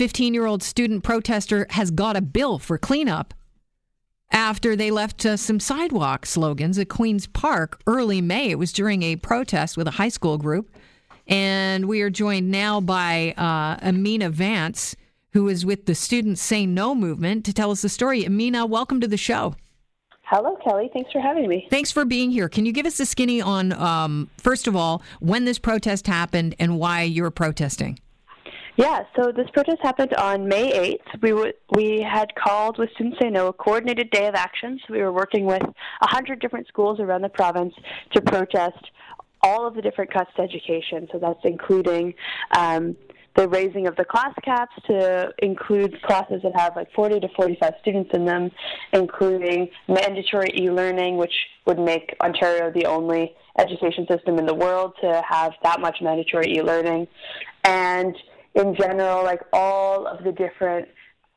15 year old student protester has got a bill for cleanup after they left uh, some sidewalk slogans at Queen's Park early May. It was during a protest with a high school group. And we are joined now by uh, Amina Vance, who is with the Students Say No movement, to tell us the story. Amina, welcome to the show. Hello, Kelly. Thanks for having me. Thanks for being here. Can you give us a skinny on, um, first of all, when this protest happened and why you're protesting? Yeah, so this protest happened on May 8th. We w- we had called with Students Say No a coordinated day of action. So we were working with 100 different schools around the province to protest all of the different cuts to education. So that's including um, the raising of the class caps to include classes that have like 40 to 45 students in them, including mandatory e-learning, which would make Ontario the only education system in the world to have that much mandatory e-learning, and in general, like all of the different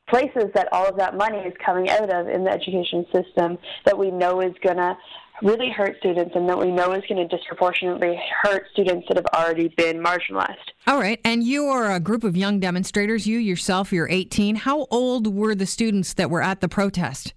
places that all of that money is coming out of in the education system that we know is going to really hurt students and that we know is going to disproportionately hurt students that have already been marginalized. All right. And you are a group of young demonstrators. You yourself, you're 18. How old were the students that were at the protest?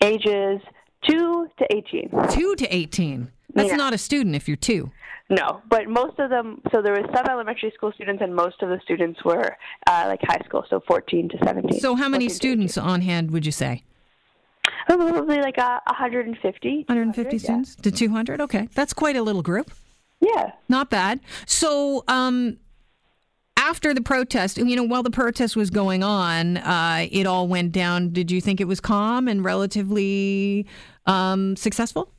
Ages 2 to 18. 2 to 18. That's Yeah. not a student if you're 2. No, but most of them, so there was some elementary school students and most of the students were uh, like high school, so 14 to 17. So how many students on hand would you say? Probably like uh, 150. 150 yeah. students to 200? Okay. That's quite a little group. Yeah. Not bad. So, um, after the protest, you know, while the protest was going on, uh, it all went down. Did you think it was calm and relatively um, successful?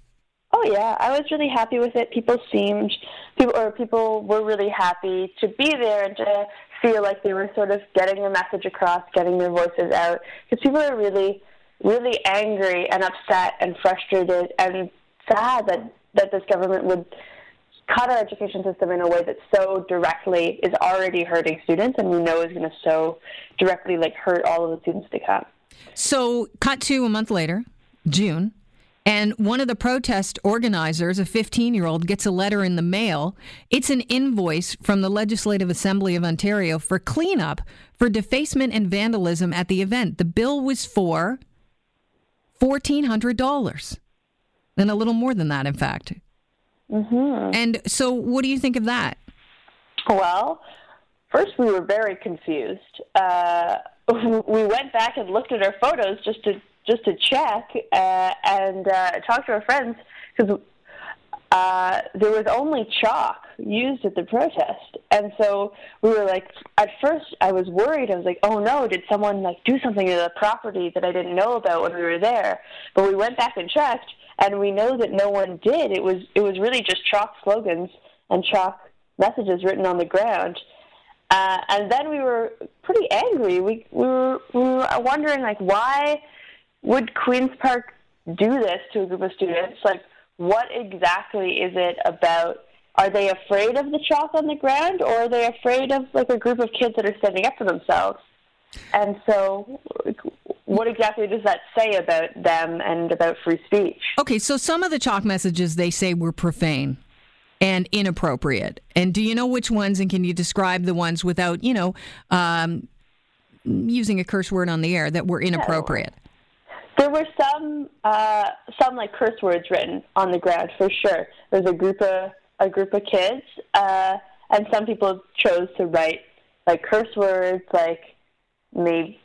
Oh yeah, I was really happy with it. People seemed, people or people were really happy to be there and to feel like they were sort of getting their message across, getting their voices out. Because people are really, really angry and upset and frustrated and sad that that this government would cut our education system in a way that so directly is already hurting students, and we know is going to so directly like hurt all of the students to come. So, cut to a month later, June, and one of the protest organizers, a 15 year old, gets a letter in the mail. It's an invoice from the Legislative Assembly of Ontario for cleanup for defacement and vandalism at the event. The bill was for $1,400, and a little more than that, in fact. Mm-hmm. And so, what do you think of that? Well, first we were very confused. Uh, we went back and looked at our photos just to just to check uh, and uh, talk to our friends because uh, there was only chalk used at the protest, and so we were like, at first I was worried. I was like, oh no, did someone like do something to the property that I didn't know about when we were there? But we went back and checked, and we know that no one did. It was it was really just chalk slogans and chalk messages written on the ground. Uh, and then we were pretty angry. We we were we were wondering like why would Queens Park do this to a group of students? Like what exactly is it about? Are they afraid of the chalk on the ground, or are they afraid of like a group of kids that are standing up for themselves? And so, what exactly does that say about them and about free speech? Okay, so some of the chalk messages they say were profane and inappropriate. And do you know which ones? And can you describe the ones without, you know, um, using a curse word on the air that were inappropriate? There were some uh, some like curse words written on the ground for sure. There's a group of a group of kids, uh, and some people chose to write like curse words, like maybe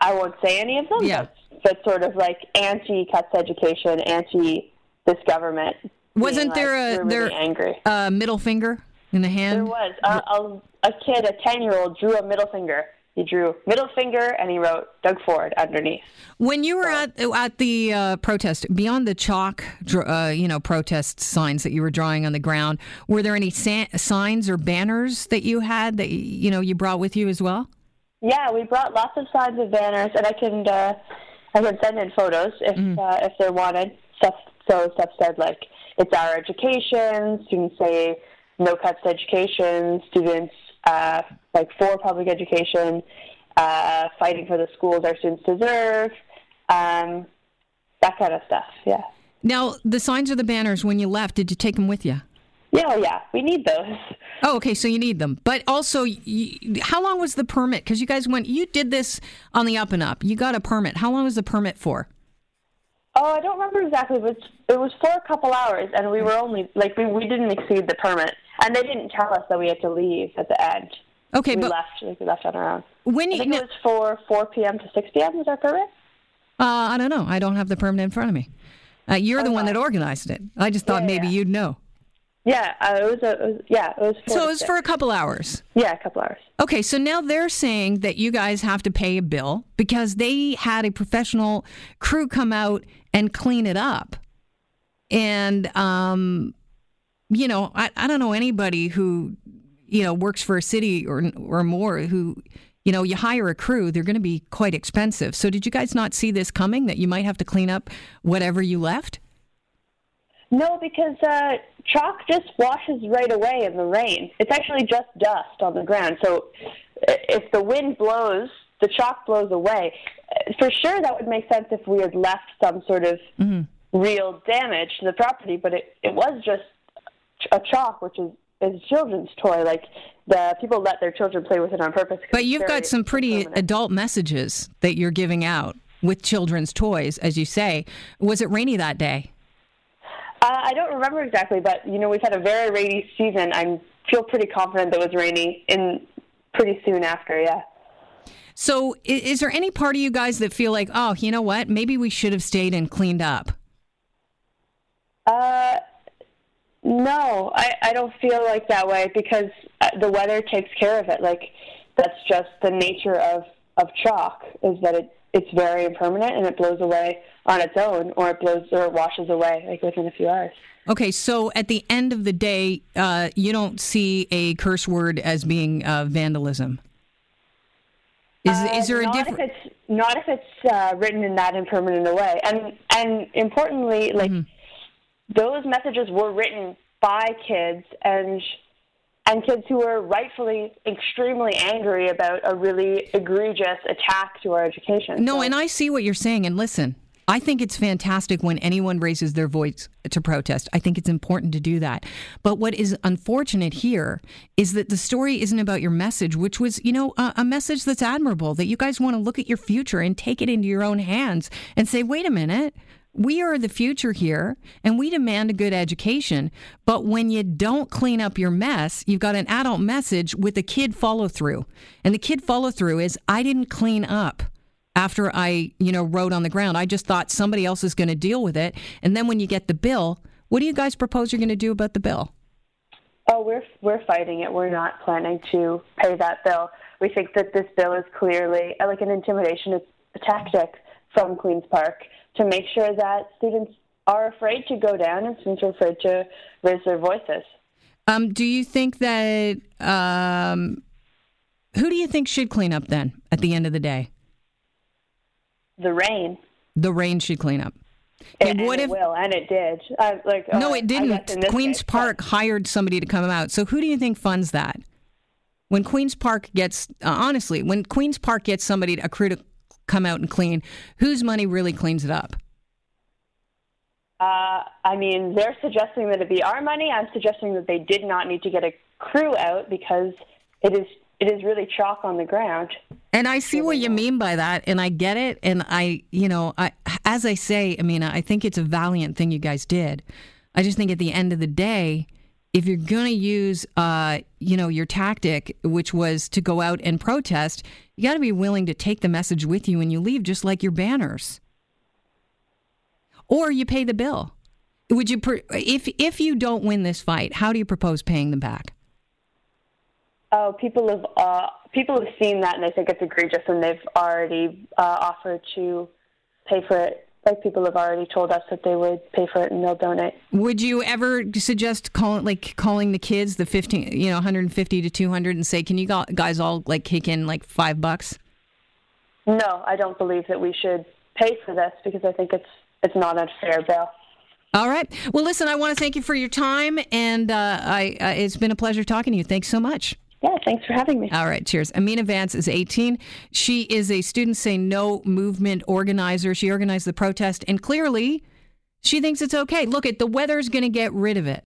I- won't say any of them. Yeah. But, sort of like anti cuts education, anti this government. Wasn't there like, a we're there angry? a middle finger in the hand? There was a, a, a kid, a ten year old, drew a middle finger. He drew middle finger and he wrote Doug Ford underneath. When you were at at the uh, protest, beyond the chalk, uh, you know, protest signs that you were drawing on the ground, were there any sa- signs or banners that you had that you know you brought with you as well? Yeah, we brought lots of signs and banners, and I can uh, I can send in photos if uh, if they're wanted. Stuff so stuff said like it's our education. Students say no cuts to education. Students uh, like for public education, uh, fighting for the schools our students deserve. Um, that kind of stuff. Yeah. Now, the signs or the banners when you left, did you take them with you? Yeah, yeah, we need those. Oh, okay. So you need them, but also, you, how long was the permit? Because you guys went, you did this on the up and up. You got a permit. How long was the permit for? Oh, I don't remember exactly, but it was for a couple hours, and we were only like we we didn't exceed the permit, and they didn't tell us that we had to leave at the end. Okay, we but left like we left on our own. when I you, think it was for 4 p.m. to 6 p.m. Was our permit? uh, I don't know. I don't have the permit in front of me. Uh, you're the one that organized it. I just thought Yeah, maybe yeah. you'd know. Yeah, uh, it was a it was, yeah, it was. So it was for a couple hours. yeah, a couple hours. Okay, so now they're saying that you guys have to pay a bill because they had a professional crew come out and clean it up. And, um, you know, I, I don't know anybody who, you know, works for a city or, or more who, you know, you hire a crew, they're going to be quite expensive. So did you guys not see this coming that you might have to clean up whatever you left? No, because uh, chalk just washes right away in the rain. It's actually just dust on the ground. So if the wind blows, the chalk blows away. For sure, that would make sense if we had left some sort of real damage to the property, but it, it was just a chalk, which is is a children's toy. Like the people let their children play with it on purpose. But you've got some pretty impermanent. adult messages that you're giving out with children's toys, as you say. Was it rainy that day? Uh, I don't remember exactly, but you know we've had a very rainy season. I feel pretty confident that it was rainy in pretty soon after. Yeah. So, is there any part of you guys that feel like, oh, you know what? Maybe we should have stayed and cleaned up? Uh, no, I, I don't feel like that way because uh, the weather takes care of it. Like that's just the nature of of chalk is that it it's very impermanent and it blows away on its own, or it blows or it washes away like within a few hours. Okay, so at the end of the day, uh, you don't see a curse word as being uh, vandalism. Is, is there a Uh, difference? Not if it's uh, written in that impermanent a way, and and importantly, like those messages were written by kids and and kids who were rightfully extremely angry about a really egregious attack to our education. No, So- and I see what you're saying. And listen, I think it's fantastic when anyone raises their voice to protest. I think it's important to do that. But what is unfortunate here is that the story isn't about your message, which was, you know, a, a message that's admirable, that you guys want to look at your future and take it into your own hands and say, wait a minute. We are the future here and we demand a good education. But when you don't clean up your mess, you've got an adult message with a kid follow through. And the kid follow through is I didn't clean up after I, you know, wrote on the ground. I just thought somebody else is going to deal with it. And then when you get the bill, what do you guys propose you're going to do about the bill? Oh, we're we're fighting it. We're not planning to pay that bill. We think that this bill is clearly like an intimidation tactic from Queens Park to make sure that students are afraid to go down and students are afraid to raise their voices. Um, do you think that um, who do you think should clean up then at the end of the day? The rain, The rain should clean up. Okay, and what it if will, and it did. Uh, like no, uh, it I didn't? Queens case, Park hired somebody to come out. So who do you think funds that? When Queens Park gets uh, honestly, when Queens Park gets somebody a crew to come out and clean, whose money really cleans it up? Uh, I mean, they're suggesting that it be our money. I'm suggesting that they did not need to get a crew out because it is it is really chalk on the ground. And I see what you mean by that, and I get it. And I, you know, I, as I say, I mean, I think it's a valiant thing you guys did. I just think at the end of the day, if you're going to use, uh, you know, your tactic, which was to go out and protest, you got to be willing to take the message with you when you leave, just like your banners, or you pay the bill. Would you, if if you don't win this fight, how do you propose paying them back? Oh, people have uh, people have seen that and they think it's egregious, and they've already uh, offered to pay for it. Like people have already told us that they would pay for it and they'll donate. Would you ever suggest calling like calling the kids the 15 you know 150 to 200 and say can you guys all like kick in like 5 bucks? No, I don't believe that we should pay for this because I think it's it's not a fair bill. All right. Well, listen, I want to thank you for your time and uh, I uh, it's been a pleasure talking to you. Thanks so much. Yeah, thanks for having me. All right, cheers. Amina Vance is 18. She is a Students Say No movement organizer. She organized the protest and clearly she thinks it's okay. Look, at the weather's going to get rid of it.